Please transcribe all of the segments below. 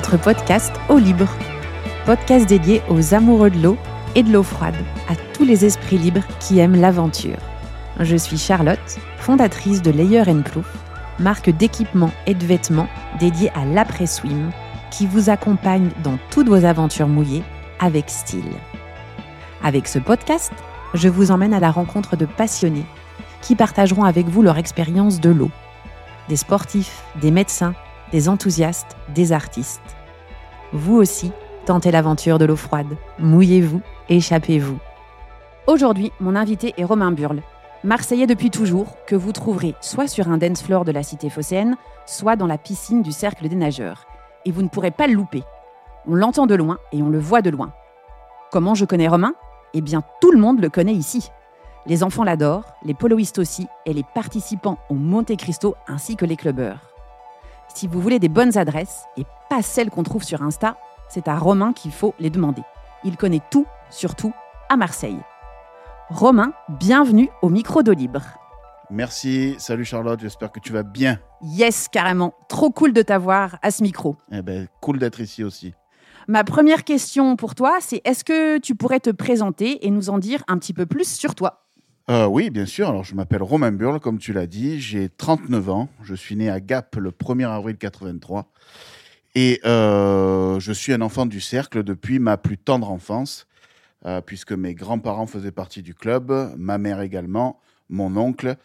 notre podcast Eau libre, podcast dédié aux amoureux de l'eau et de l'eau froide, à tous les esprits libres qui aiment l'aventure. Je suis Charlotte, fondatrice de Layer Plouf, marque d'équipements et de vêtements dédiée à l'après-swim, qui vous accompagne dans toutes vos aventures mouillées avec style. Avec ce podcast, je vous emmène à la rencontre de passionnés qui partageront avec vous leur expérience de l'eau. Des sportifs, des médecins, des enthousiastes, des artistes. Vous aussi, tentez l'aventure de l'eau froide. Mouillez-vous, échappez-vous. Aujourd'hui, mon invité est Romain Burle, Marseillais depuis toujours, que vous trouverez soit sur un dance floor de la cité phocéenne, soit dans la piscine du Cercle des Nageurs. Et vous ne pourrez pas le louper. On l'entend de loin et on le voit de loin. Comment je connais Romain? Eh bien, tout le monde le connaît ici. Les enfants l'adorent, les poloistes aussi, et les participants au Monte Cristo ainsi que les clubbeurs. Si vous voulez des bonnes adresses, et pas celles qu'on trouve sur Insta, c'est à Romain qu'il faut les demander. Il connaît tout, surtout à Marseille. Romain, bienvenue au micro d'eau libre. Merci, salut Charlotte, j'espère que tu vas bien. Yes, carrément. Trop cool de t'avoir à ce micro. Eh ben, cool d'être ici aussi. Ma première question pour toi, c'est est-ce que tu pourrais te présenter et nous en dire un petit peu plus sur toi? Euh, oui, bien sûr. Alors, je m'appelle Romain Burle, comme tu l'as dit. J'ai 39 ans. Je suis né à Gap le 1er avril 83. Et euh, je suis un enfant du cercle depuis ma plus tendre enfance, euh, puisque mes grands-parents faisaient partie du club, ma mère également, mon oncle.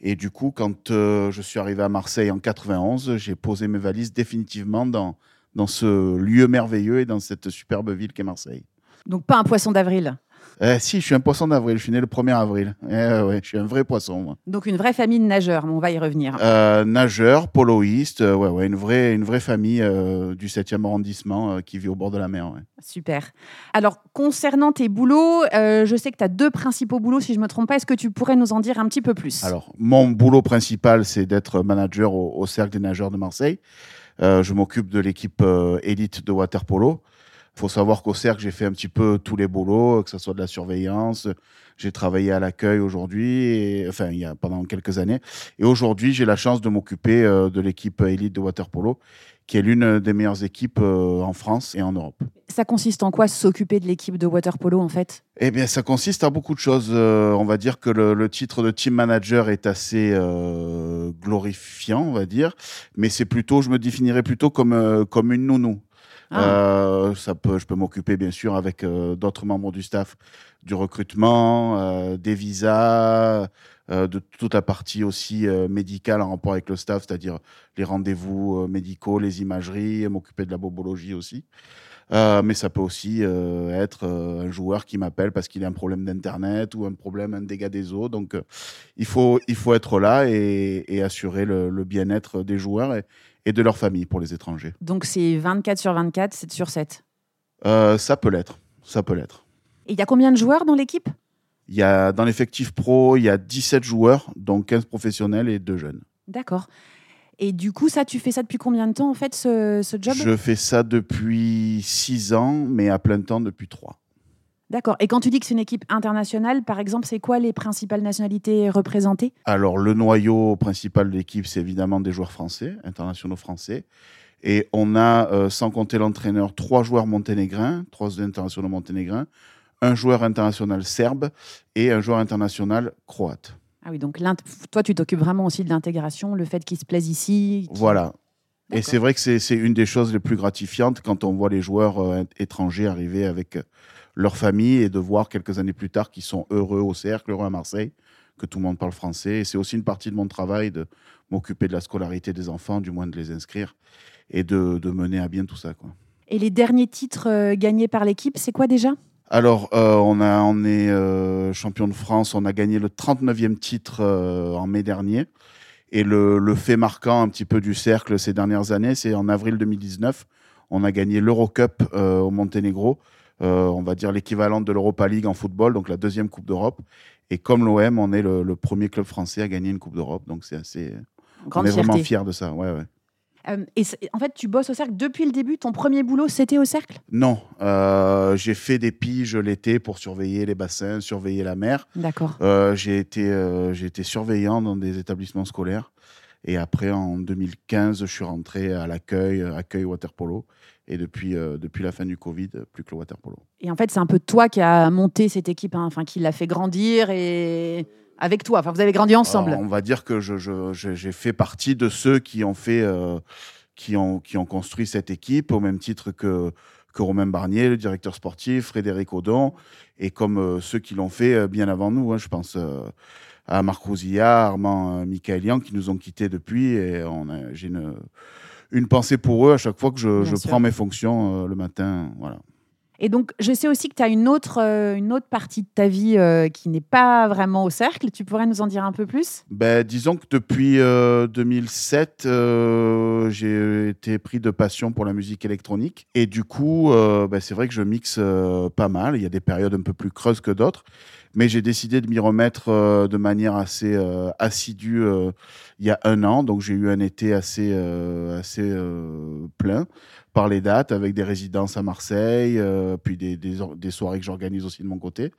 Et du coup, quand je suis arrivé à Marseille en 91, j'ai posé mes valises définitivement dans, dans ce lieu merveilleux et dans cette superbe ville qu'est Marseille. Donc, pas un poisson d'avril? Eh, si, je suis un poisson d'avril. Je suis né le 1er avril. Eh, ouais, je suis un vrai poisson. Donc une vraie famille de nageurs, on va y revenir. Euh, nageurs, poloistes, euh, ouais, ouais, une vraie, une vraie famille euh, du 7e arrondissement qui vit au bord de la mer. Super. Alors, concernant tes boulots, je sais que tu as deux principaux boulots, si je ne me trompe pas. Est-ce que tu pourrais nous en dire un petit peu plus? Alors, mon boulot principal, c'est d'être manager au, au, Cercle des nageurs de Marseille. je m'occupe de l'équipe élite de water polo. Il faut savoir qu'au cercle, j'ai fait un petit peu tous les boulots, que ce soit de la surveillance. J'ai travaillé à l'accueil aujourd'hui, enfin, il y a pendant quelques années. Et aujourd'hui, j'ai la chance de m'occuper euh, de l'équipe élite de water polo, qui est l'une des meilleures équipes euh, en France et en Europe. Ça consiste en quoi s'occuper de l'équipe de water polo en fait? Eh bien, ça consiste à beaucoup de choses. Euh, on va dire que le, titre de team manager est assez glorifiant, on va dire, mais c'est plutôt, je me définirais plutôt comme comme une nounou. Ah. Euh, ça peut, je peux m'occuper bien sûr avec euh, d'autres membres du staff du recrutement, euh, des visas, de toute la partie aussi médicale en rapport avec le staff, c'est-à-dire les rendez-vous médicaux, les imageries, m'occuper de la bobologie aussi. mais ça peut aussi être un joueur qui m'appelle parce qu'il a un problème d'internet ou un problème, un dégât des eaux. Donc, il faut il faut être là et, assurer le, le bien-être des joueurs et, et de leur famille pour les étrangers. Donc c'est 24 sur 24, 7 sur 7 euh, Ça peut l'être. Ça peut l'être. Et il y a combien de joueurs dans l'équipe? Il y a, Dans l'effectif pro, il y a 17 joueurs, dont 15 professionnels et 2 jeunes. D'accord. Et du coup, ça, tu fais ça depuis combien de temps, en fait, ce, ce job? Je fais ça depuis 6 ans, mais à plein temps depuis 3. D'accord. Et quand tu dis que c'est une équipe internationale, par exemple, c'est quoi les principales nationalités représentées? Alors, le noyau principal de l'équipe, c'est évidemment des joueurs français, internationaux français. Et on a, euh, sans compter l'entraîneur, trois joueurs monténégrins, trois internationaux monténégrins, un joueur international serbe et un joueur international croate. Ah oui, donc toi, tu t'occupes vraiment aussi de l'intégration, le fait qu'ils se plaisent ici. Voilà. Et c'est vrai que c'est une des choses les plus gratifiantes quand on voit les joueurs euh, étrangers arriver avec leur famille et de voir quelques années plus tard qu'ils sont heureux au cercle, heureux à Marseille, que tout le monde parle français. Et c'est aussi une partie de mon travail de m'occuper de la scolarité des enfants, du moins de les inscrire et de, mener à bien tout ça. Quoi. Et les derniers titres euh, gagnés par l'équipe, c'est quoi déjà? Alors, euh, on, a, on est euh, champion de France, on a gagné le 39e titre en mai dernier. Et le, le, fait marquant un petit peu du cercle ces dernières années, c'est en avril 2019, on a gagné l'Eurocup au Monténégro, on va dire l'équivalent de l'Europa League en football, donc la deuxième Coupe d'Europe. Et comme l'OM, on est le, le, premier club français à gagner une Coupe d'Europe, donc c'est assez. Grande on est fierté. vraiment fiers de ça. Ouais, ouais. Euh, et en fait, tu bosses au cercle depuis le début. Ton premier boulot, c'était au cercle? Non, euh, j'ai fait des piges l'été pour surveiller les bassins, surveiller la mer. D'accord. Euh, j'ai été, euh, j'ai été surveillant dans des établissements scolaires. Et après, en 2015, je suis rentré à l'accueil, accueil waterpolo. Et depuis, euh, depuis la fin du Covid, plus que le waterpolo. Et en fait, c'est un peu toi qui a monté cette équipe, hein, enfin qui l'a fait grandir et avec toi. Enfin, vous avez grandi ensemble. Alors, on va dire que je, je, je, j'ai fait partie de ceux qui ont fait, euh, qui ont, qui ont construit cette équipe au même titre que que Romain Barnier, le directeur sportif, Frédéric Audon, et comme euh, ceux qui l'ont fait euh, bien avant nous. Hein, je pense euh, à Marc Rousilla, Armand Michaelian, qui nous ont quittés depuis. Et j'ai une, une pensée pour eux à chaque fois que je, je prends mes fonctions le matin. Voilà. Et donc, je sais aussi que tu as une autre, euh, une autre partie de ta vie euh, qui n'est pas vraiment au cercle. Tu pourrais nous en dire un peu plus? Ben, Disons que depuis euh, 2007, euh, j'ai été pris de passion pour la musique électronique. Et du coup, ben, c'est vrai que je mixe pas mal. Il y a des périodes un peu plus creuses que d'autres. Mais j'ai décidé de m'y remettre de manière assez assidue il y a un an. Donc j'ai eu un été assez, assez plein par les dates, avec des résidences à Marseille, euh, puis des, des, des soirées que j'organise aussi de mon côté.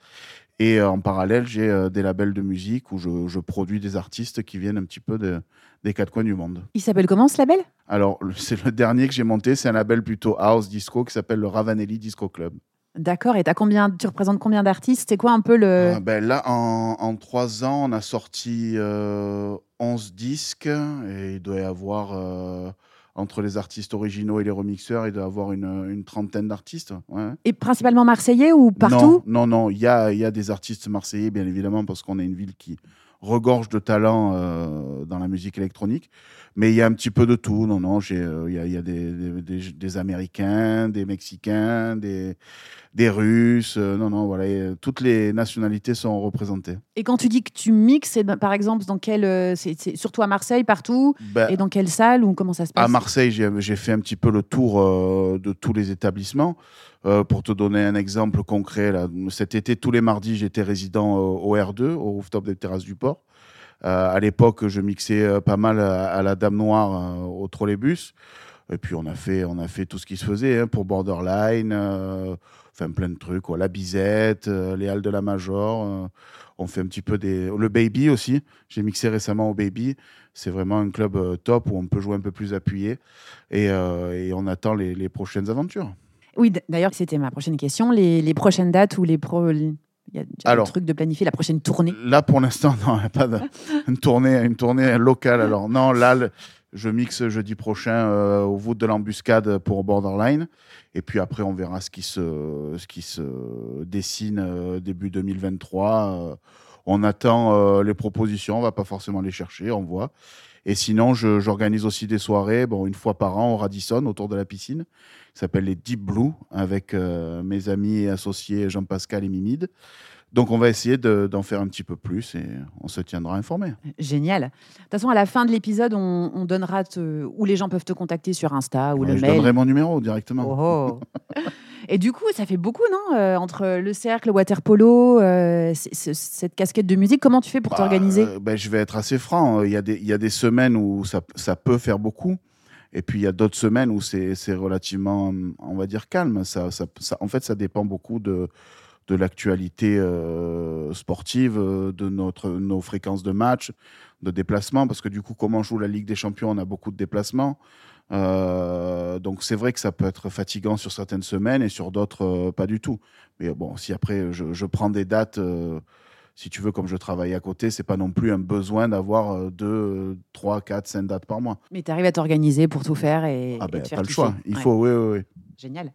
Et euh, en parallèle, j'ai euh, des labels de musique où je, je, produis des artistes qui viennent un petit peu de, des quatre coins du monde. Il s'appelle comment ce label? Alors, c'est le dernier que j'ai monté. C'est un label plutôt house disco qui s'appelle le Ravanelli Disco Club. D'accord. Et as combien, tu représentes combien d'artistes? C'est quoi un peu le. Ah, ben là, en, en, trois ans, on a sorti euh, 11 disques et il doit y avoir. Entre les artistes originaux et les remixeurs, il doit y avoir une, une trentaine d'artistes. Ouais. Et principalement marseillais ou partout? Non, non, non. Il y a, il y a des artistes marseillais, bien évidemment, parce qu'on est une ville qui regorge de talents euh, dans la musique électronique. Mais il y a un petit peu de tout. Non, non, j'ai, euh, il y a, il y a des, des, des, Américains, des Mexicains, des, des Russes. Euh, non, non, voilà. Et, toutes les nationalités sont représentées. Et quand tu dis que tu mixes, c'est par exemple dans quelle, euh, c'est, surtout à Marseille, partout, ben, et dans quelle salle ou comment ça se passe? À Marseille, j'ai, fait un petit peu le tour euh, de tous les établissements. Euh, pour te donner un exemple concret, là, cet été, tous les mardis, j'étais résident au R2, au rooftop des terrasses du port. Euh, à l'époque, je mixais euh, pas mal à, la Dame Noire euh, au trolleybus. Et puis on a fait, on a fait tout ce qui se faisait hein, pour Borderline, euh, enfin plein de trucs, la Bisette, les Halles de la Major. on fait un petit peu des, le Baby aussi. J'ai mixé récemment au Baby. C'est vraiment un club top où on peut jouer un peu plus appuyé et, on attend les, prochaines aventures. Oui, d'ailleurs c'était ma prochaine question. Les prochaines dates ou les pro, il y a déjà Alors, des trucs de planifier la prochaine tournée Là, pour l'instant, non, il n'y a pas de une tournée, une tournée locale. Alors, non, là, le, je mixe jeudi prochain euh, au voûte de l'embuscade pour Borderline. Et puis après, on verra ce qui se, ce qui se dessine euh, début 2023. On attend euh, les propositions, on va pas forcément les chercher, on voit. Et sinon, j'organise aussi des soirées, bon, une fois par an au Radisson, autour de la piscine, qui s'appelle les Deep Blue, avec euh, mes amis et associés Jean-Pascal et Mimide. Donc, on va essayer d'en de, faire un petit peu plus et on se tiendra informé. Génial. De toute façon, à la fin de l'épisode, on, on, donnera te, où les gens peuvent te contacter sur Insta ou ouais, le je mail. Je donnerai mon numéro directement. Oh, oh. et du coup, ça fait beaucoup, non euh, Entre le cercle, le water polo, euh, cette casquette de musique, comment tu fais pour bah, t'organiser euh, ben, Je vais être assez franc. Il y, a des, il y a des semaines où ça, ça peut faire beaucoup. Et puis il y a d'autres semaines où c'est relativement, on va dire, calme. Ça, ça, ça, en fait, ça dépend beaucoup de, de l'actualité euh, sportive, de notre, nos fréquences de match, de déplacements, parce que du coup, comme on joue la Ligue des Champions, on a beaucoup de déplacements. Euh, donc c'est vrai que ça peut être fatigant sur certaines semaines et sur d'autres, euh, pas du tout. Mais bon, si après je, je prends des dates, euh, si tu veux, comme je travaille à côté, c'est pas non plus un besoin d'avoir 2, 3, 4, 5 dates par mois. Mais tu arrives à t'organiser pour tout faire et, ah ben, et te pas faire le choix. Il ouais. faut, oui, oui, oui. Génial.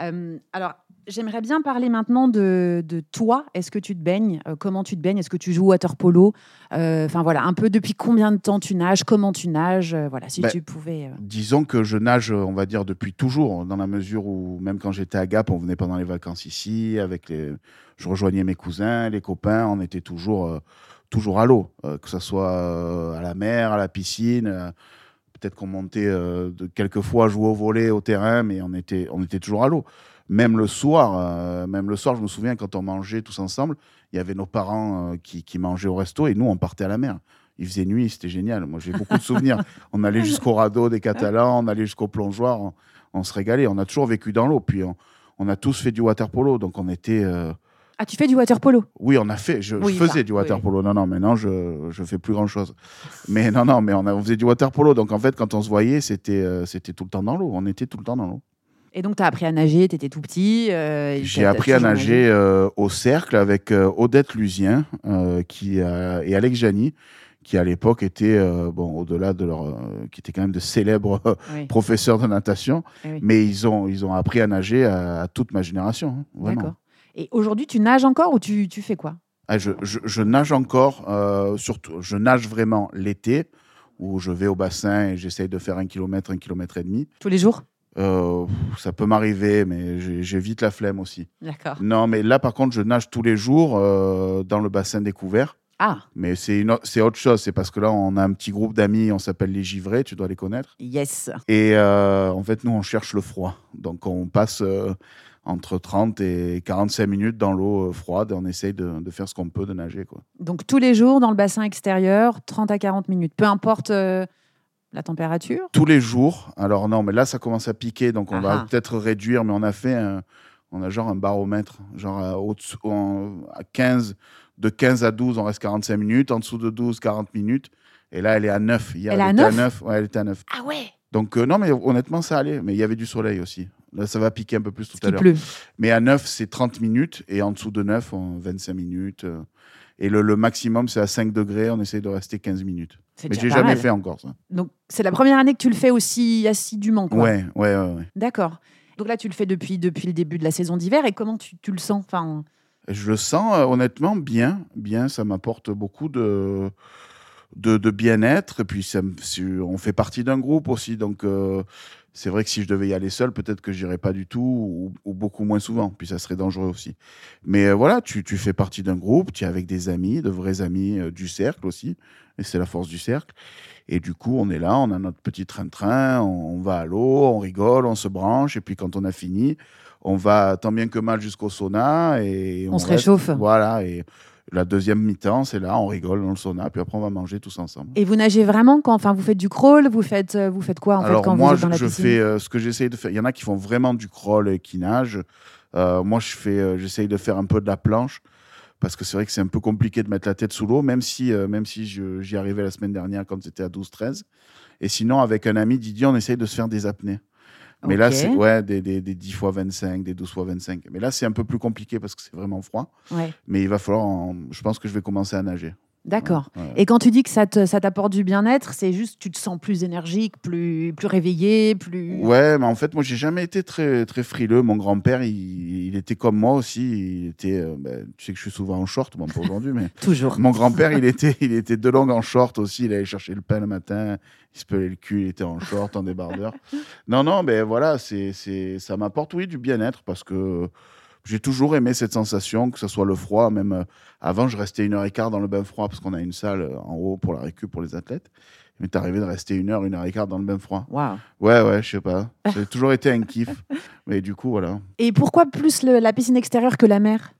Euh, alors, j'aimerais bien parler maintenant de, de toi. Est-ce que tu te baignes? Euh, Comment tu te baignes? Est-ce que tu joues water polo? Enfin euh, voilà, un peu depuis combien de temps tu nages? Comment tu nages? Euh, Voilà, si ben, tu pouvais. Disons que je nage, on va dire, depuis toujours, dans la mesure où même quand j'étais à Gap, on venait pendant les vacances ici, avec les, je rejoignais mes cousins, les copains, on était toujours toujours à l'eau, que ce soit à la mer, à la piscine. Peut-être qu'on montait de, quelquefois jouer au volet au terrain, mais on était, on était toujours à l'eau. Même le soir, euh, même le soir, je me souviens quand on mangeait tous ensemble, il y avait nos parents euh, qui, qui mangeaient au resto et nous on partait à la mer. Il faisait nuit, c'était génial. Moi j'ai beaucoup de souvenirs. On allait jusqu'au radeau des Catalans, on allait jusqu'au plongeoir, on, on se régalait. On a toujours vécu dans l'eau. Puis on, on a tous fait du water polo, donc on était. euh, Ah, tu fais du water polo? Oui, on a fait. Je, je Oui, faisais bah, du water polo. Non, non, maintenant je je fais plus grand chose. Mais non, non, mais on, a, on faisait du water polo. Donc en fait, quand on se voyait, c'était c'était tout le temps dans l'eau. On était tout le temps dans l'eau. Et donc, tu as appris à nager, tu étais tout petit. euh, J'ai appris à nager euh, au cercle avec euh, Odette Lusien euh, qui et Alex Jani, qui à l'époque étaient bon au-delà de leur, qui étaient quand même de célèbres Oui. professeurs de natation. Eh oui. Mais ils ont ils ont appris à nager à, à toute ma génération. hein. D'accord. Et aujourd'hui, tu nages encore ou tu, tu fais quoi? Ah, je, je- je nage encore, surtout, je nage vraiment l'été, où je vais au bassin et j'essaye de faire un kilomètre, un kilomètre et demi. Tous les jours? Euh, ça peut m'arriver, mais j'ai vite la flemme aussi. D'accord. Non, mais là, par contre, je nage tous les jours euh, dans le bassin découvert. Ah, Mais c'est autre chose, c'est parce que là, on a un petit groupe d'amis, on s'appelle les Givrés, tu dois les connaître. yes. Et euh, en fait, nous, on cherche le froid. Donc, on passe entre 30 et 45 minutes dans l'eau froide et on essaye de, de faire ce qu'on peut de nager. Quoi. Donc, tous les jours dans le bassin extérieur, 30 à 40 minutes. Peu importe euh, la température? tous les jours. Alors non, mais là, ça commence à piquer, donc on Ah va peut-être réduire, mais on a fait un, on a genre un baromètre, genre à, au-dessous- en- à 15, de 15 à 12, on reste 45 minutes, en dessous de 12, 40 minutes. Et là, elle est à 9. Hier, Elle est à était 9? Ouais, elle était à 9. Ah ouais Donc euh, non, mais honnêtement, ça allait. Mais il y avait du soleil aussi. Là, ça va piquer un peu plus tout à l'heure. Mais à 9, c'est 30 minutes. Et en dessous de 9, on, 25 minutes. euh. Et le, le maximum, c'est à 5 degrés. On essaye de rester 15 minutes. Mais j'ai jamais mal. fait encore ça. Donc, c'est la première année que tu le fais aussi assidûment. Quoi. Ouais, ouais, ouais, ouais. D'accord. Donc là, tu le fais depuis, depuis le début de la saison d'hiver. Et comment tu, tu le sens? Enfin, Je le sens euh, honnêtement bien, bien. Ça m'apporte beaucoup de, de, de bien-être. Et puis, ça on fait partie d'un groupe aussi. Donc, euh, c'est vrai que si je devais y aller seul, peut-être que j'irais pas du tout ou, ou beaucoup moins souvent. Puis, ça serait dangereux aussi. Mais euh, voilà, tu, tu fais partie d'un groupe. Tu es avec des amis, de vrais amis euh, du cercle aussi. Et c'est la force du cercle. Et du coup, on est là, on a notre petit train-train, on, on va à l'eau, on rigole, on se branche. Et puis, quand on a fini, on va tant bien que mal jusqu'au sauna et On se reste- réchauffe. Voilà. Et la deuxième mi-temps, c'est là, on rigole dans le sauna, puis après on va manger tous ensemble. Et vous nagez vraiment quand enfin, vous faites du crawl Vous faites, euh, vous faites quoi en Alors fait, quand moi, vous êtes je, dans la je piscine fais euh, ce que j'essaye de faire. Il y en a qui font vraiment du crawl et qui nagent. Euh, moi, je fais, j'essaye de faire un peu de la planche parce que c'est vrai que c'est un peu compliqué de mettre la tête sous l'eau, même si, euh, même si j'y arrivais la semaine dernière quand c'était à 12-13. Et sinon, avec un ami Didier, on essaye de se faire des apnées. Mais là, c'est ouais, des, des, des 10 fois 25, des 12 fois 25. Mais là, c'est un peu plus compliqué parce que c'est vraiment froid. Ouais. Mais il va falloir, en- je pense que je vais commencer à nager. D'accord. Ouais, ouais. Et quand tu dis que ça te- ça t'apporte du bien-être, c'est juste tu te sens plus énergique, plus, plus réveillé, plus. Ouais, mais en fait, moi, j'ai jamais été très, très frileux. Mon grand-père, il, il était comme moi aussi. Il était, euh, ben, tu sais que je suis souvent en short, bon, pas aujourd'hui, mais Toujours. mon grand-père, il était, il était de longue en short aussi. Il allait chercher le pain le matin. Il se pelait le cul. Il était en short, en débardeur. Non, non, mais voilà, c'est, c'est, ça m'apporte, oui, du bien-être parce que j'ai toujours aimé cette sensation, que ce soit le froid. Même euh, avant, je restais une heure et quart dans le bain froid parce qu'on a une salle euh, en haut pour la récup pour les athlètes. Il m'est arrivé de rester une heure, une heure et quart dans le bain froid. Waouh. Ouais, ouais, je sais pas. Ça a toujours été un kiff. Mais du coup, voilà. Et pourquoi plus le- la piscine extérieure que la mer?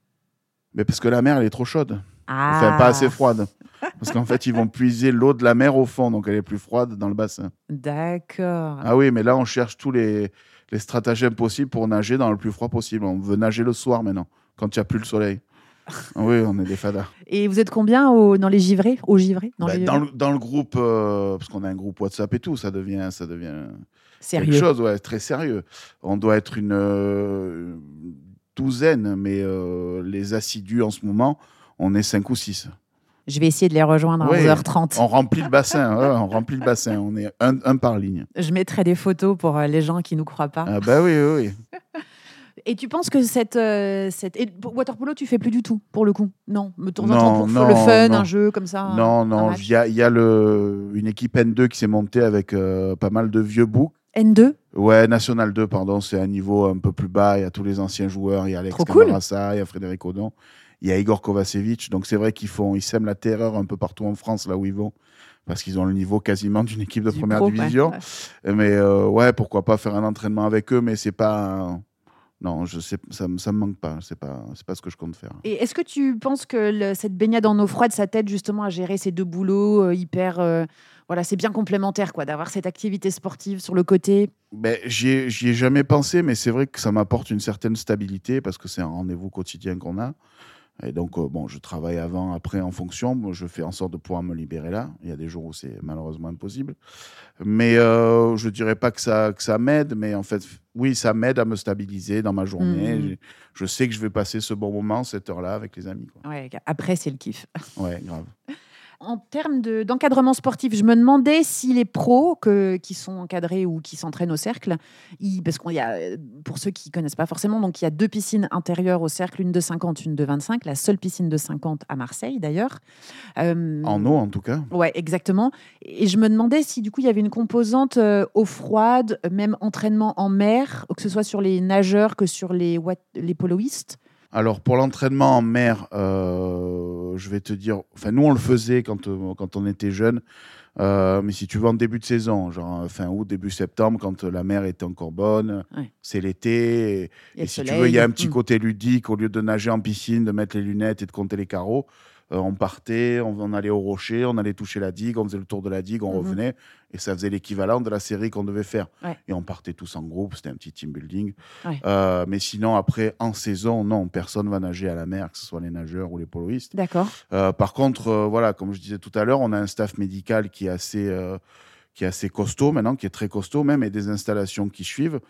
Mais parce que la mer, elle est trop chaude. Ah. Enfin, pas assez froide. Parce qu'en fait, ils vont puiser l'eau de la mer au fond, donc elle est plus froide dans le bassin. D'accord. Ah oui, mais là, on cherche tous les, les stratagèmes possibles pour nager dans le plus froid possible. On veut nager le soir maintenant, quand il n'y a plus le soleil. Ah oui, on est des fadas. Et vous êtes combien au- dans les givrés? Au givré dans Bah, les- dans, le, dans le groupe, euh, parce qu'on a un groupe WhatsApp et tout, ça devient, ça devient Sérieux. quelque chose, ouais, très sérieux. On doit être une euh, douzaine, mais euh, les assidus en ce moment, on est cinq ou six. Je vais essayer de les rejoindre à Ouais. 11h30. On remplit le bassin, ouais, on remplit le bassin. On est un, un par ligne. Je mettrai des photos pour euh, les gens qui nous croient pas. Ah bah oui, oui, oui. Et tu penses que cette, euh, cette... Et water polo, tu fais plus du tout pour le coup? Non, me tourne Non, pour non, le fun, non. un jeu comme ça. non, non, il y a, y a le, une équipe N2 qui s'est montée avec euh, pas mal de vieux boucs. N2 Ouais, National 2, pardon, c'est un niveau un peu plus bas. Il y a tous les anciens joueurs. Il y a Alex cool. Camarasa, il y a Frédéric Odon. Il y a Igor Kovacevic. Donc c'est vrai qu'ils font, ils sèment la terreur un peu partout en France, là où ils vont. Parce qu'ils ont le niveau quasiment d'une équipe de Du première pro, division. ouais, Mais euh, ouais, pourquoi pas faire un entraînement avec eux, mais c'est pas. Non, je sais, ça, ça me manque pas. C'est pas, c'est pas ce que je compte faire. Et est-ce que tu penses que le- cette baignade en eau froide, ça t'aide justement à gérer ces deux boulots euh, hyper. euh, voilà, c'est bien complémentaire, quoi, d'avoir cette activité sportive sur le côté? Ben, j'y ai, j'y ai jamais pensé, mais c'est vrai que ça m'apporte une certaine stabilité parce que c'est un rendez-vous quotidien qu'on a. Et donc, euh, bon, je travaille avant, après, en fonction. Moi, je fais en sorte de pouvoir me libérer là. Il y a des jours où c'est malheureusement impossible. Mais euh, je dirais pas que ça, que ça m'aide, mais en fait, oui, ça m'aide à me stabiliser dans ma journée. J'ai- Je sais que je vais passer ce bon moment, cette heure-là, avec les amis. Quoi. Ouais, après, c'est le kiff. Ouais, grave. En termes de- d'encadrement sportif, je me demandais si les pros que, qui sont encadrés ou qui s'entraînent au cercle, ils- parce qu'il y a, pour ceux qui connaissent pas forcément, donc il y a deux piscines intérieures au cercle, une de 50, une de 25, la seule piscine de 50 à Marseille d'ailleurs. Euh, En eau, en tout cas. Ouais, exactement. Et je me demandais si du coup il y avait une composante euh, eau froide, même entraînement en mer, que ce soit sur les nageurs que sur les, les poloistes. Alors, pour l'entraînement en mer, euh, je vais te dire, enfin, nous, on le faisait quand, euh, quand on était jeune. Euh, mais si tu veux en début de saison, genre fin août, début septembre, quand la mer était encore bonne, Ouais. c'est l'été. Et, si tu veux, il y a un petit Mm. côté ludique. Au lieu de nager en piscine, de mettre les lunettes et de compter les carreaux, euh, on partait, on, on allait au rocher, on allait toucher la digue, on faisait le tour de la digue, on Mhm. revenait. Et ça faisait l'équivalent de la série qu'on devait faire. Ouais. Et on partait tous en groupe, c'était un petit team building. Ouais. Euh, mais sinon, après, en saison, non, personne va nager à la mer, que ce soit les nageurs ou les poloistes. D'accord. Euh, par contre, voilà, comme je disais tout à l'heure, on a un staff médical qui est assez, qui est assez costaud maintenant, qui est très costaud même, et des installations qui suivent,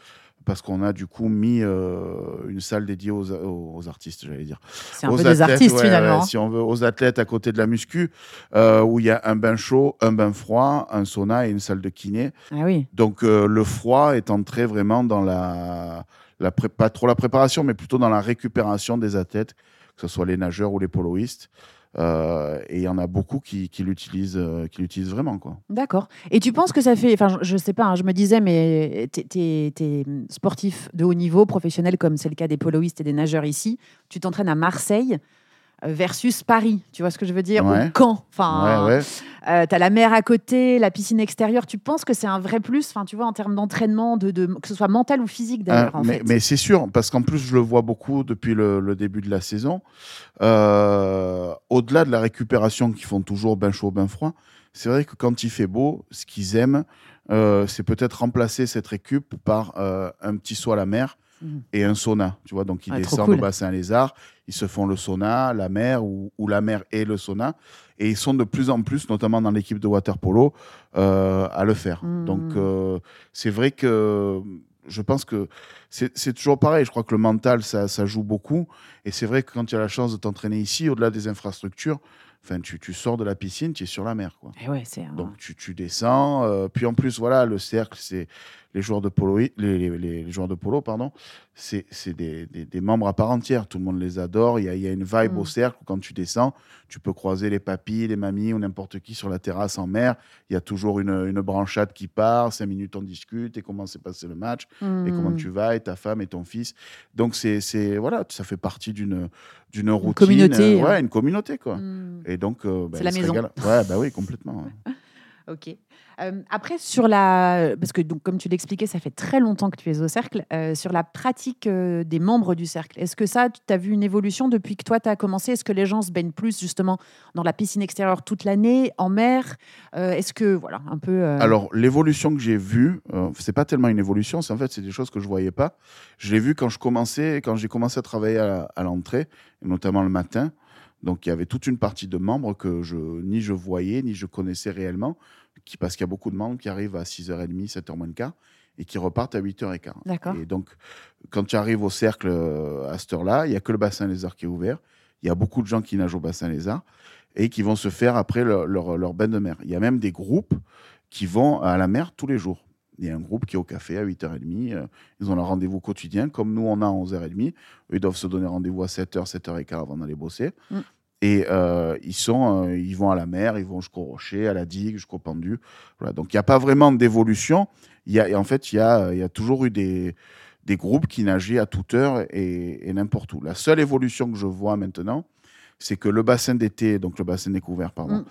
parce qu'on a du coup mis euh, une salle dédiée aux, artistes, j'allais dire. C'est un Aux peu des athlètes, artistes ouais, finalement. ouais, si on veut, aux athlètes à côté de la muscu, euh, où il y a un bain chaud, un bain froid, un sauna et une salle de kiné. Ah oui. Donc euh, le froid est entré vraiment dans la, la pré- pas trop la préparation, mais plutôt dans la récupération des athlètes, que ce soit les nageurs ou les poloistes. Euh, et il y en a beaucoup qui, l'utilisent, euh, qui l'utilisent vraiment quoi. D'accord. Et tu penses que ça fait, enfin, je, je sais pas, hein, je me disais, mais t'es- t'es sportif de haut niveau, professionnel, comme c'est le cas des poloistes et des nageurs ici. Tu t'entraînes à Marseille versus Paris. Tu vois ce que je veux dire Ouais. Au camp. Enfin, ouais, ouais. Euh, tu as la mer à côté, la piscine extérieure. Tu penses que c'est un vrai plus, enfin, tu vois, en termes d'entraînement, de, de- que ce soit mental ou physique d'ailleurs, Hein, en mais mais c'est sûr, parce qu'en plus, je le vois beaucoup depuis le, le début de la saison. Euh, Au-delà de la récupération qu'ils font toujours bain chaud, bain froid, c'est vrai que quand il fait beau, ce qu'ils aiment, euh, c'est peut-être remplacer cette récup par un petit saut à la mer Mhm. et un sauna. Tu vois, donc ils Ah, descendent cool. au bassin Lézard, ils se font le sauna, la mer ou, ou la mer et le sauna, et ils sont de plus en plus, notamment dans l'équipe de water polo, euh, à le faire. Mhm. Donc euh, c'est vrai que je pense que c'est toujours pareil. Je crois que le mental, ça, ça joue beaucoup. Et c'est vrai que quand tu as la chance de t'entraîner ici, au-delà des infrastructures, enfin, tu, tu sors de la piscine, tu es sur la mer. Quoi. Eh ouais, un- Donc tu, tu descends. euh, puis en plus, voilà, le cercle, c'est les joueurs de polo, les, les- les- les joueurs de polo, pardon, c'est des, des- des membres à part entière. Tout le monde les adore. Il y a, il y a une vibe Mm. au cercle quand tu descends, tu peux croiser les papis, les mamies ou n'importe qui sur la terrasse en mer. Il y a toujours une, une branchade qui part. Cinq minutes, on discute et comment s'est passé le match? Et comment Hmm. tu vas? Et ta femme et ton fils? Donc c'est voilà, ça fait partie d'une d'une routine, communauté, euh, ouais, hein. une communauté quoi. Hmm. Et donc euh, ben, C'est la maison. Ouais, bah oui, complètement. Ok. Euh, après, sur la. Parce que, donc, comme tu l'expliquais, ça fait très longtemps que tu es au cercle. euh, sur la pratique euh, des membres du cercle, est-ce que ça, tu as vu une évolution depuis que toi, tu as commencé? Est-ce que les gens se baignent plus, justement, dans la piscine extérieure toute l'année, en mer? Est-ce que. Voilà, un peu. Alors l'évolution que j'ai vue, c'est pas tellement une évolution, c'est en fait c'est des choses que je voyais pas. Je l'ai vu quand je commençais, quand j'ai commencé à travailler à, l'entrée, notamment le matin. Donc il y avait toute une partie de membres que je ni je voyais ni je connaissais réellement, qui, parce qu'il y a beaucoup de membres qui arrivent à 6h30, 7h moins le quart et qui repartent à 8h15. D'accord. Et donc quand tu arrives au cercle euh, à cette heure-là, il y a que le bassin lézard qui est ouvert. Il y a beaucoup de gens qui nagent au bassin lézard et qui vont se faire après leur, leur, leur bain de mer. Il y a même des groupes qui vont à la mer tous les jours. Il y a un groupe qui est au café à 8h30. euh, ils ont leur rendez-vous quotidien, comme nous, on a à 11h30. Eux, ils doivent se donner rendez-vous à 7h, 7h15 avant d'aller bosser. Mm. Et euh, ils, sont, euh, ils vont à la mer, ils vont jusqu'au rocher, à la digue, jusqu'au pendu. Voilà. Donc, il n'y a pas vraiment d'évolution. Y a, en fait, il y a, y a toujours eu des, des groupes qui nageaient à toute heure et, et n'importe où. La seule évolution que je vois maintenant, c'est que le bassin d'été, donc le bassin découvert, pardon, Mm.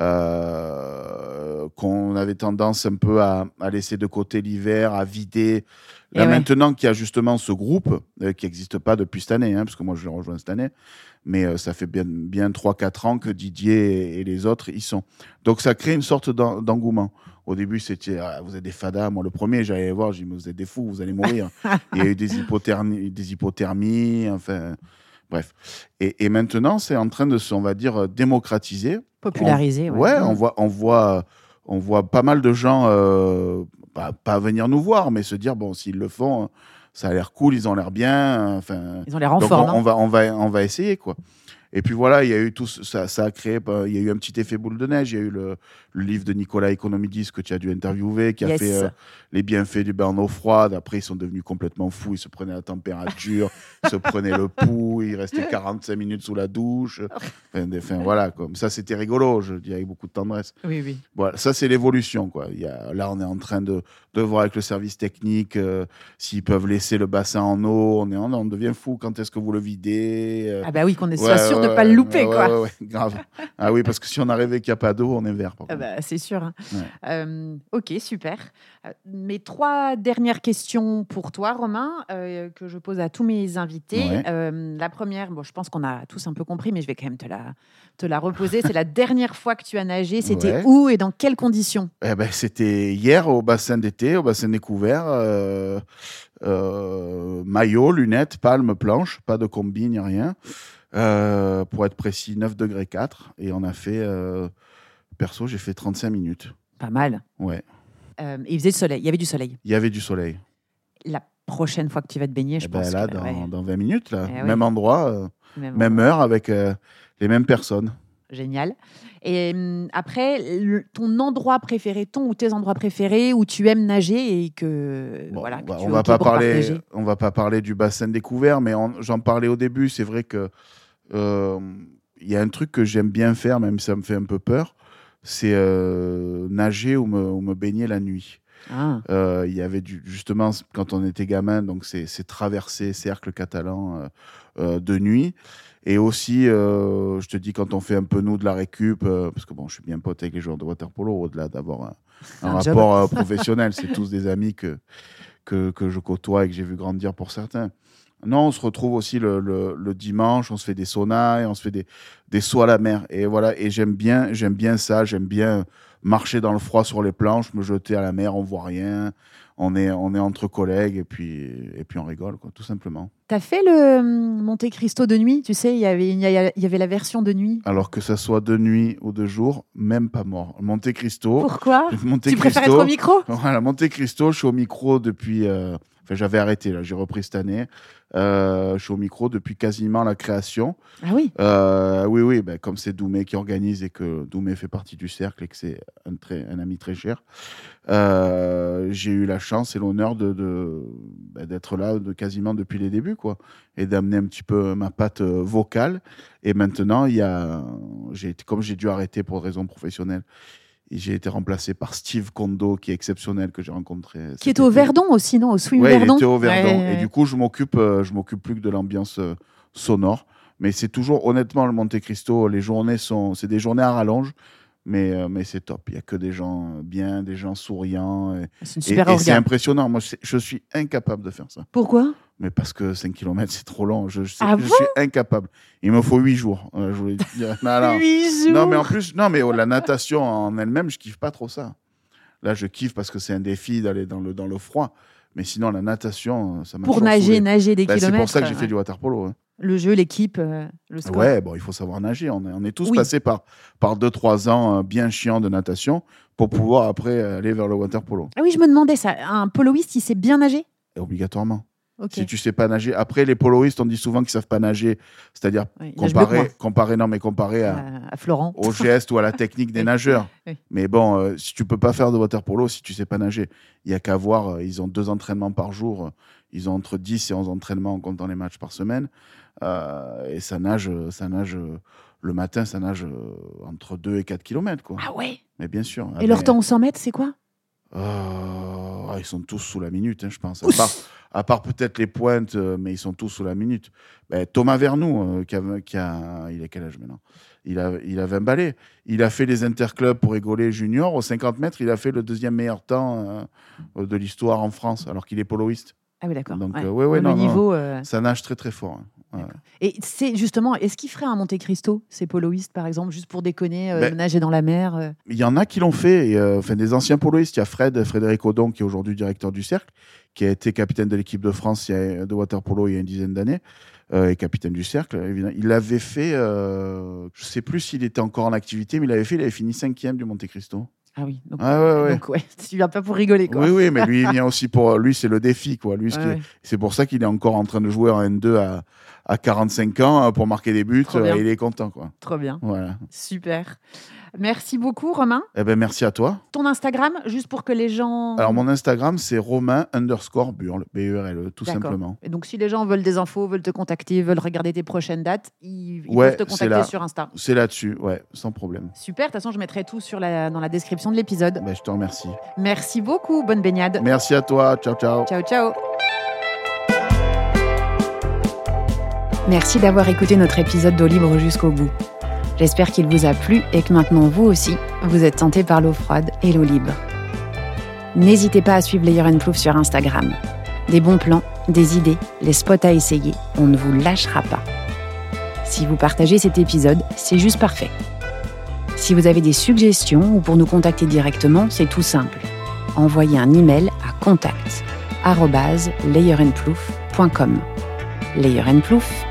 euh, qu'on avait tendance un peu à, à laisser de côté l'hiver, à vider. Là Eh ouais. maintenant qu'il y a justement ce groupe euh, qui n'existe pas depuis cette année, hein, parce que moi je l'ai rejoint cette année, mais euh, ça fait bien, bien 3-4 ans que Didier et, et les autres y sont. Donc ça crée une sorte d'en- d'engouement. Au début, c'était ah, vous êtes des fadas. Moi, le premier, j'allais voir, j'ai dit mais vous êtes des fous, vous allez mourir. Il y a eu des hypothermies, des hypothermies enfin, bref. Et, et maintenant, c'est en train de se, on va dire, démocratiser. Popularisé. Ouais, Mm. on voit, on voit, on voit pas mal de gens, euh, pas, pas venir nous voir, mais se dire bon, s'ils le font, ça a l'air cool, ils ont l'air bien. Enfin, Ils ont l'air en donc forme. on, on hein. va, on va, on va essayer quoi. Et puis voilà, il y a eu tout ça, ça a créé, bah, il y a eu un petit effet boule de neige. Il y a eu le, le livre de Nicolas Economidis que tu as dû interviewer, qui a fait euh, les bienfaits du bain en eau froide. Après, ils sont devenus complètement fous. Ils se prenaient la température, ils se prenaient le pouls, ils restaient 45 minutes sous la douche. Enfin, des- enfin, voilà, comme ça, c'était rigolo. Je dis avec beaucoup de tendresse. Oui, oui. Voilà, ça c'est l'évolution quoi. Il y a, là, on est en train de, de voir avec le service technique euh, s'ils peuvent laisser le bassin en eau. On est on devient fou. Quand est-ce que vous le videz euh, Ah bah oui, qu'on est ouais, soit sûr de ouais, pas le louper, ouais, quoi. ouais, grave. Ah oui, parce que si on arrivait qu'il n'y a pas d'eau, on est vert. Ah bah, c'est sûr. hein. Euh, ok, super. Euh, Mes trois dernières questions pour toi, Romain, euh, que je pose à tous mes invités. Euh, la première, bon, je pense qu'on a tous un peu compris, mais je vais quand même te la, te la reposer. C'est la dernière fois que tu as nagé. C'était où et dans quelles conditions? Eh ben, C'était hier au bassin d'été, au bassin découvert. Euh, maillot, lunettes, palme, planche, pas de combi ni rien. Euh, pour être précis, 9 degrés 4. Et on a fait, euh, perso, j'ai fait 35 minutes. Pas mal. Ouais, Euh, il faisait le soleil. Il y avait du soleil. il y avait du soleil. La prochaine fois que tu vas te baigner, je Eh ben, pense là, que, dans, ouais, dans 20 minutes, là. Eh même oui. endroit, euh, même- heure, avec les mêmes personnes. Génial. Et hum, après, le- ton endroit préféré, ton ou tes endroits préférés où tu aimes nager et que Bon, voilà. on que va, tu on va pas parler, partager. on va pas parler du bassin découvert, mais j'en parlais au début. C'est vrai que il y a un truc que j'aime bien faire, même si ça me fait un peu peur, c'est euh, nager ou me, ou me baigner la nuit. Ah, Euh, Il y avait du, justement quand on était gamin, donc c'est traverser cercle catalan euh, euh, de nuit. Et aussi, euh, je te dis, quand on fait un peu nous de la récup, euh, parce que bon, je suis bien pote avec les joueurs de water polo, au-delà d'avoir un, un rapport euh, professionnel, c'est tous des amis que, que, que je côtoie et que j'ai vu grandir pour certains. Non, on se retrouve aussi le, le- le dimanche, on se fait des saunas et on se fait des, des sauts à la mer. Et voilà, et j'aime bien, j'aime bien ça, j'aime bien marcher dans le froid sur les planches, me jeter à la mer, on voit rien, on est, on est entre collègues et puis, et puis on rigole, quoi, tout simplement. T'as fait le hum, Monte Cristo de nuit Tu sais, il y avait, il y avait la version de nuit. Alors que ça soit de nuit ou de jour, même pas mort. Monte Cristo. Pourquoi? Monte Tu préfères être au micro? Voilà, Monte Cristo, je suis au micro depuis. euh, Enfin, j'avais arrêté, là, j'ai repris cette année. Euh, je suis au micro depuis quasiment la création. Ah oui. Euh, oui, oui, ben, comme c'est Doumé qui organise et que Doumé fait partie du cercle et que c'est un, très, un ami très cher, euh, j'ai eu la chance et l'honneur de, de- ben, d'être là de quasiment depuis les débuts, quoi, et d'amener un petit peu ma patte vocale. Et maintenant, il y a, j'ai comme j'ai dû arrêter pour raisons professionnelles, et j'ai été remplacé par Steve Kondo, qui est exceptionnel, que j'ai rencontré. Qui est au. Verdon aussi, non Au Swim Ouais, il Verdon était au Verdon. Ouais, Et du coup, je m'occupe, euh, je m'occupe plus que de l'ambiance euh, sonore. Mais c'est toujours, honnêtement, le Monte Cristo, les journées sont, c'est des journées à rallonge, mais, euh, mais c'est top. Il y a que des gens bien, des gens souriants. Et, C'est une et- super et c'est organe. impressionnant. Moi, c'est- je suis incapable de faire ça. Pourquoi? Mais parce que 5 km, c'est trop long. Je, je sais- Ah je bon suis incapable. Il me faut 8 jours. Euh, je voulais dire. Non, non. Huit jours. Non, mais en plus, non, mais oh, la natation en elle-même, je kiffe pas trop ça. Là, je kiffe parce que c'est un défi d'aller dans le, dans le froid. Mais sinon, la natation, euh, ça m'a Pour nager, nager des Bah, c'est kilomètres. pour ça que j'ai euh, fait du water polo. hein. Le jeu, l'équipe, euh, le score. Ouais, bon, il faut savoir nager. On est, on est tous Oui. passés par, par deux, trois ans euh, bien chiants de natation pour pouvoir après aller vers le water polo. Ah oui, je me demandais ça. Un poloiste, il sait bien nager? Et obligatoirement. Si tu sais pas nager. Après, les poloistes, on dit souvent qu'ils savent pas nager. C'est-à-dire mieux que moi. comparé, comparé, non, mais comparé à, Euh, à Florent. au geste ou à la technique des Oui. nageurs. Oui. Mais bon, euh, si tu peux pas faire de water polo, si tu sais pas nager, il y a qu'à voir. euh, ils ont deux entraînements par jour. Ils ont entre 10 et 11 entraînements en comptant les matchs par semaine. Euh, et ça nage, ça nage le matin, ça nage entre 2 et 4 km. Quoi. Ah ouais? Mais bien sûr. Et leur temps au 100 mètres, c'est quoi? Ah, Ils sont tous sous la minute, hein, je pense. À part, peut-être les pointes, euh, mais ils sont tous sous la minute. Ben, Thomas Vernou, euh, qui, a, qui a- il a quel âge maintenant? Il a, il a 20 balais. Il a fait les interclubs pour rigoler junior. Aux 50 mètres, il a fait le deuxième meilleur temps euh, de l'histoire en France, alors qu'il est poloiste. Ah oui, d'accord. Donc, Ouais. euh, ouais, ouais, le non, non. niveau. euh, Ça nage très, très fort. hein. Ouais. Et c'est justement, est-ce qu'ils feraient un Monte Cristo, ces poloistes, par exemple, juste pour déconner, euh, Ben- nager dans la mer euh Il y en a qui l'ont fait, et, euh, enfin, des anciens poloistes. Il y a Fred, Frédéric Odon, qui est aujourd'hui directeur du Cercle, qui a été capitaine de l'équipe de France il y a- de waterpolo il y a une dizaine d'années, et capitaine du Cercle, évidemment. Il l'avait fait, je sais plus s'il était encore en activité, mais il avait fait, il avait fini cinquième du Monte Cristo. Ah oui. Donc, Ah ouais, ouais. donc, ouais, tu viens pas pour rigoler, quoi. Oui, oui, mais lui, il vient aussi pour. Lui, c'est le défi, quoi. Lui, ce c'est pour ça qu'il est encore en train de jouer en N2 à, à 45 ans euh, pour marquer des buts. Euh, et il est content, quoi. Trop bien. Voilà. Super. Merci beaucoup, Romain. Eh ben, merci à toi. Ton Instagram, juste pour que les gens. Alors, mon Instagram, c'est Romain underscore Burle, B-U-R-L-E, tout simplement. Et donc, si les gens veulent des infos, veulent te contacter, veulent regarder tes prochaines dates, ils, ils Ouais, peuvent te contacter là. sur Insta. C'est là-dessus, ouais, sans problème. Super. De toute façon, je mettrai tout sur la, dans la description de l'épisode. Ben, je te remercie. Merci beaucoup. Bonne baignade. Merci à toi. Ciao, ciao. Ciao, ciao. Merci d'avoir écouté notre épisode d'eau libre jusqu'au bout. J'espère qu'il vous a plu et que maintenant vous aussi, vous êtes tenté par l'eau froide et l'eau libre. N'hésitez pas à suivre Layer Plouf sur Instagram. Des bons plans, des idées, les spots à essayer, on ne vous lâchera pas. Si vous partagez cet épisode, c'est juste parfait. Si vous avez des suggestions ou pour nous contacter directement, c'est tout simple. Envoyez un email à contact layerandplouf.com. Layer and Plouf,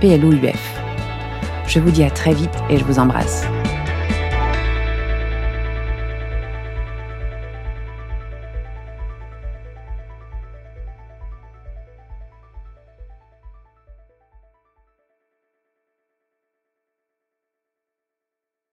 P-L-O-U-F. Je vous dis à très vite et je vous embrasse.